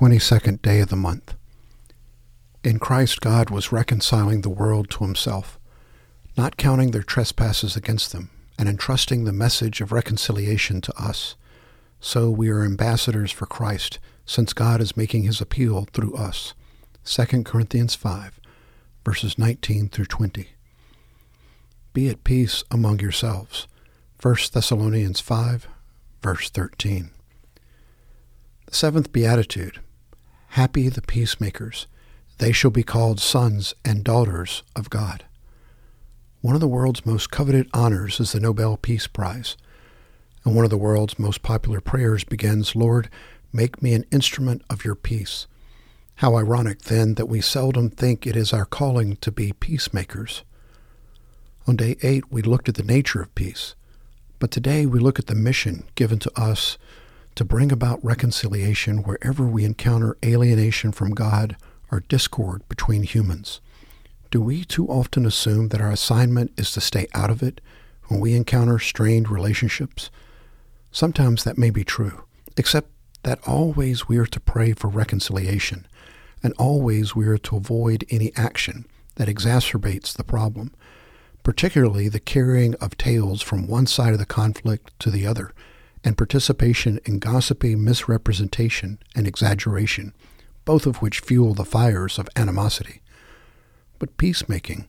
22nd day of the month. In Christ, God was reconciling the world to himself, not counting their trespasses against them, and entrusting the message of reconciliation to us. So we are ambassadors for Christ, since God is making his appeal through us. 2 Corinthians 5, verses 19 through 20. Be at peace among yourselves. 1 Thessalonians 5, verse 13. The seventh beatitude Happy the peacemakers, they shall be called sons and daughters of God. One of the world's most coveted honors is the Nobel Peace Prize, and one of the world's most popular prayers begins, Lord, make me an instrument of your peace. How ironic, then, that we seldom think it is our calling to be peacemakers. On day eight, we looked at the nature of peace, but today we look at the mission given to us to bring about reconciliation wherever we encounter alienation from God or discord between humans. Do we too often assume that our assignment is to stay out of it when we encounter strained relationships? Sometimes that may be true, except that always we are to pray for reconciliation, and always we are to avoid any action that exacerbates the problem, particularly the carrying of tales from one side of the conflict to the other and participation in gossipy misrepresentation and exaggeration, both of which fuel the fires of animosity. But peacemaking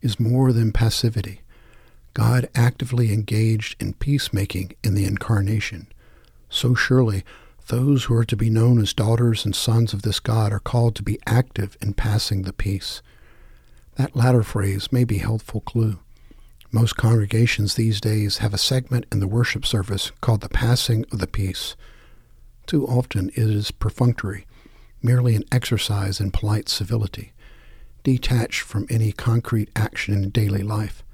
is more than passivity. God actively engaged in peacemaking in the incarnation. So surely those who are to be known as daughters and sons of this God are called to be active in passing the peace. That latter phrase may be helpful clue. Most congregations these days have a segment in the worship service called the Passing of the Peace. Too often it is perfunctory, merely an exercise in polite civility, detached from any concrete action in daily life.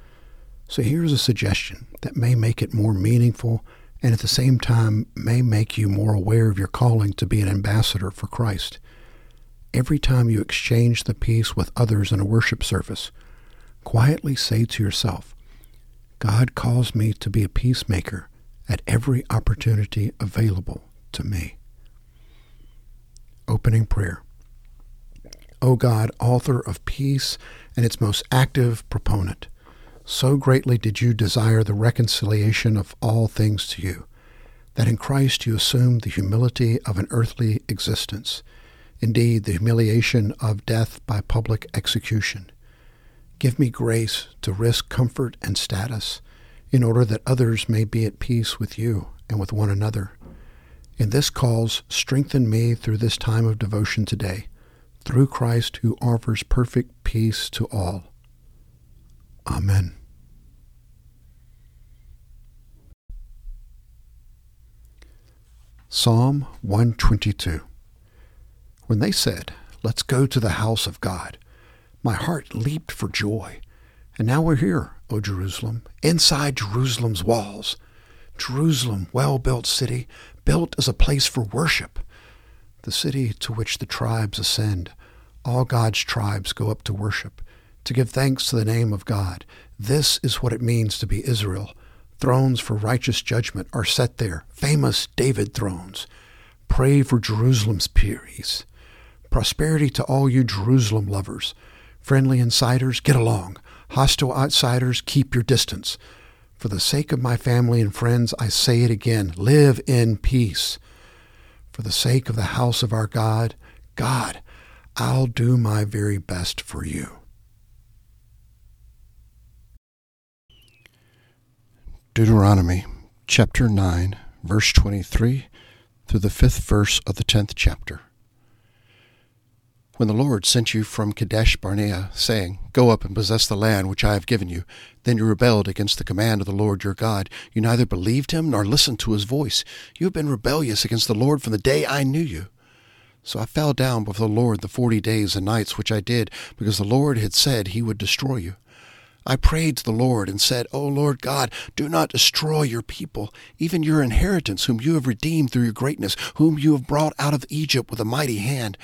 So here's a suggestion that may make it more meaningful and at the same time may make you more aware of your calling to be an ambassador for Christ. Every time you exchange the peace with others in a worship service, quietly say to yourself, God calls me to be a peacemaker at every opportunity available to me. Opening prayer. O God, author of peace and its most active proponent, so greatly did you desire the reconciliation of all things to you, that in Christ you assumed the humility of an earthly existence, indeed, the humiliation of death by public execution Give me grace to risk comfort and status in order that others may be at peace with you and with one another. In this cause, strengthen me through this time of devotion today, through Christ who offers perfect peace to all. Amen. Psalm 122 When they said, Let's go to the house of God, my heart leaped for joy. And now we're here, O Jerusalem, inside Jerusalem's walls. Jerusalem, well built city, built as a place for worship. The city to which the tribes ascend. All God's tribes go up to worship, to give thanks to the name of God. This is what it means to be Israel. Thrones for righteous judgment are set there, famous David thrones. Pray for Jerusalem's peace. Prosperity to all you Jerusalem lovers. Friendly insiders, get along. Hostile outsiders, keep your distance. For the sake of my family and friends, I say it again live in peace. For the sake of the house of our God, God, I'll do my very best for you. Deuteronomy chapter 9, verse 23 through the fifth verse of the tenth chapter. When the Lord sent you from Kadesh Barnea, saying, Go up and possess the land which I have given you, then you rebelled against the command of the Lord your God. You neither believed him nor listened to his voice. You have been rebellious against the Lord from the day I knew you. So I fell down before the Lord the forty days and nights which I did, because the Lord had said he would destroy you. I prayed to the Lord and said, O Lord God, do not destroy your people, even your inheritance, whom you have redeemed through your greatness, whom you have brought out of Egypt with a mighty hand.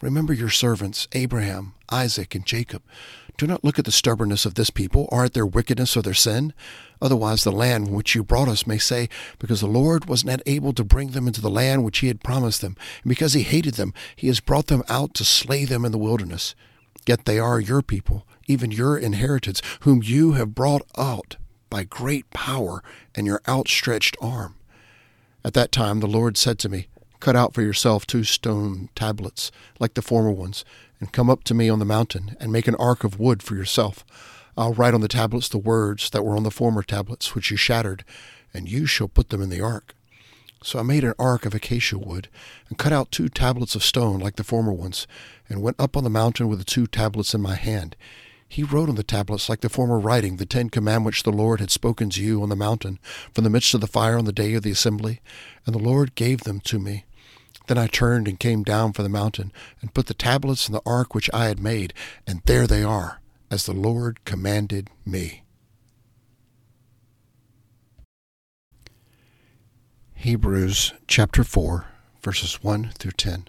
Remember your servants, Abraham, Isaac, and Jacob. Do not look at the stubbornness of this people, or at their wickedness or their sin. Otherwise, the land which you brought us may say, Because the Lord was not able to bring them into the land which he had promised them, and because he hated them, he has brought them out to slay them in the wilderness. Yet they are your people, even your inheritance, whom you have brought out by great power and your outstretched arm. At that time the Lord said to me, Cut out for yourself two stone tablets, like the former ones, and come up to me on the mountain, and make an ark of wood for yourself. I'll write on the tablets the words that were on the former tablets, which you shattered, and you shall put them in the ark. So I made an ark of acacia wood, and cut out two tablets of stone like the former ones, and went up on the mountain with the two tablets in my hand. He wrote on the tablets, like the former writing, the Ten Commandments which the Lord had spoken to you on the mountain, from the midst of the fire on the day of the assembly. And the Lord gave them to me. Then I turned and came down from the mountain, and put the tablets in the ark which I had made, and there they are, as the Lord commanded me. Hebrews chapter 4, verses 1 through 10.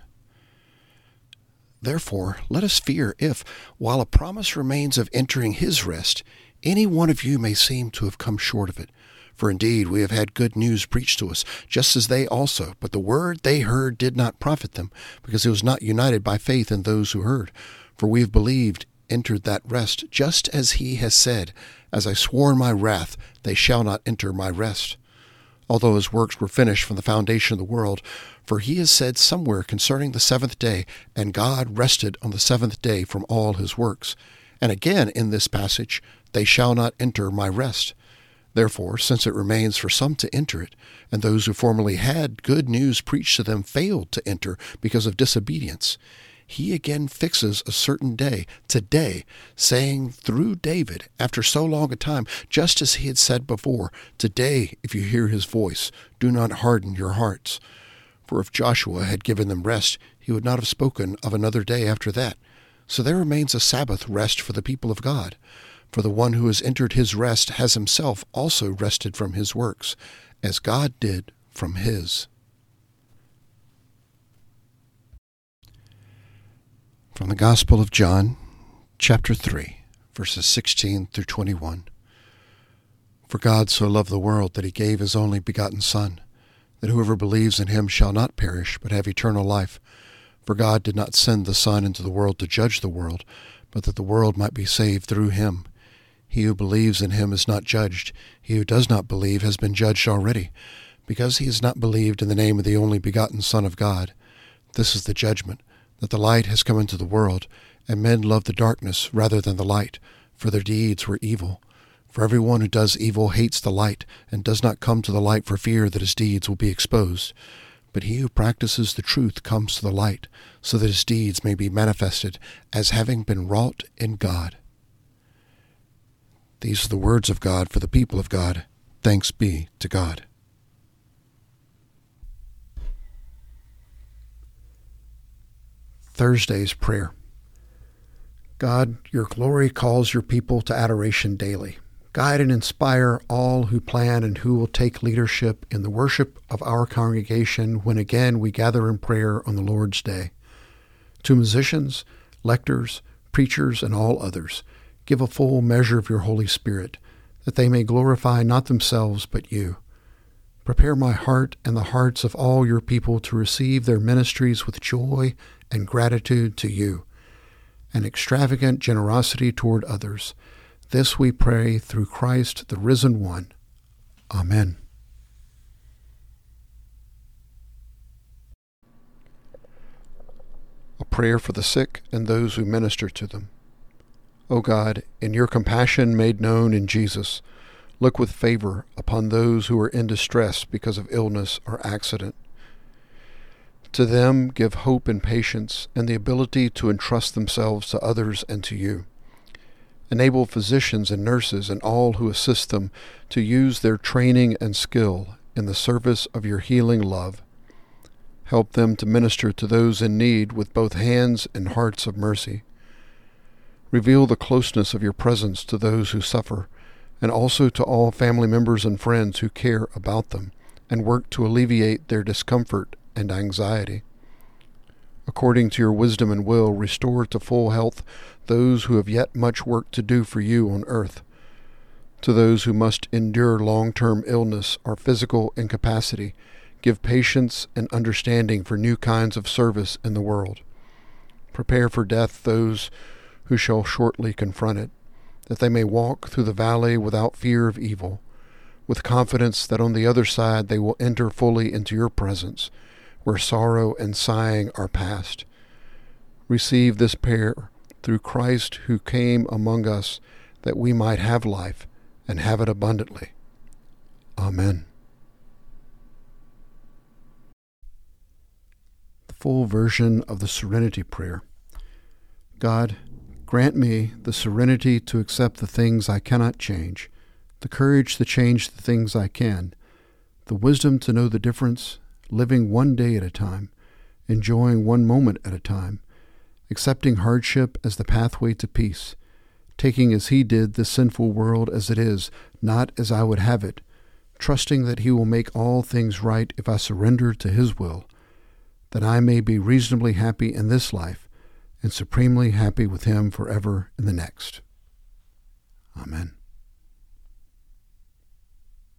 Therefore, let us fear if, while a promise remains of entering his rest, any one of you may seem to have come short of it. For indeed we have had good news preached to us, just as they also, but the word they heard did not profit them, because it was not united by faith in those who heard. For we have believed, entered that rest, just as he has said, As I swore in my wrath, they shall not enter my rest although his works were finished from the foundation of the world. For he has said somewhere concerning the seventh day, and God rested on the seventh day from all his works. And again in this passage, they shall not enter my rest. Therefore, since it remains for some to enter it, and those who formerly had good news preached to them failed to enter because of disobedience, he again fixes a certain day, today, saying through David, after so long a time, just as he had said before, Today, if you hear his voice, do not harden your hearts. For if Joshua had given them rest, he would not have spoken of another day after that. So there remains a Sabbath rest for the people of God. For the one who has entered his rest has himself also rested from his works, as God did from his. From the Gospel of John, chapter 3, verses 16 through 21. For God so loved the world that he gave his only begotten Son, that whoever believes in him shall not perish, but have eternal life. For God did not send the Son into the world to judge the world, but that the world might be saved through him. He who believes in him is not judged. He who does not believe has been judged already, because he has not believed in the name of the only begotten Son of God. This is the judgment that the light has come into the world, and men love the darkness rather than the light, for their deeds were evil. For every one who does evil hates the light, and does not come to the light for fear that his deeds will be exposed. But he who practices the truth comes to the light, so that his deeds may be manifested as having been wrought in God. These are the words of God for the people of God. Thanks be to God. Thursday's prayer. God, your glory calls your people to adoration daily. Guide and inspire all who plan and who will take leadership in the worship of our congregation when again we gather in prayer on the Lord's Day. To musicians, lectors, preachers, and all others, give a full measure of your Holy Spirit, that they may glorify not themselves but you. Prepare my heart and the hearts of all your people to receive their ministries with joy and gratitude to you, and extravagant generosity toward others. This we pray through Christ, the risen one. Amen. A prayer for the sick and those who minister to them. O God, in your compassion made known in Jesus, Look with favor upon those who are in distress because of illness or accident. To them give hope and patience and the ability to entrust themselves to others and to you. Enable physicians and nurses and all who assist them to use their training and skill in the service of your healing love. Help them to minister to those in need with both hands and hearts of mercy. Reveal the closeness of your presence to those who suffer and also to all family members and friends who care about them and work to alleviate their discomfort and anxiety. according to your wisdom and will, restore to full health those who have yet much work to do for you on earth. To those who must endure long term illness or physical incapacity, give patience and understanding for new kinds of service in the world. Prepare for death those who shall shortly confront it, that they may walk through the valley without fear of evil, with confidence that on the other side they will enter fully into your presence where sorrow and sighing are past. Receive this prayer through Christ who came among us that we might have life and have it abundantly. Amen. The full version of the Serenity Prayer. God, grant me the serenity to accept the things I cannot change, the courage to change the things I can, the wisdom to know the difference living one day at a time, enjoying one moment at a time, accepting hardship as the pathway to peace, taking as He did the sinful world as it is, not as I would have it, trusting that He will make all things right if I surrender to His will, that I may be reasonably happy in this life and supremely happy with Him forever in the next. Amen.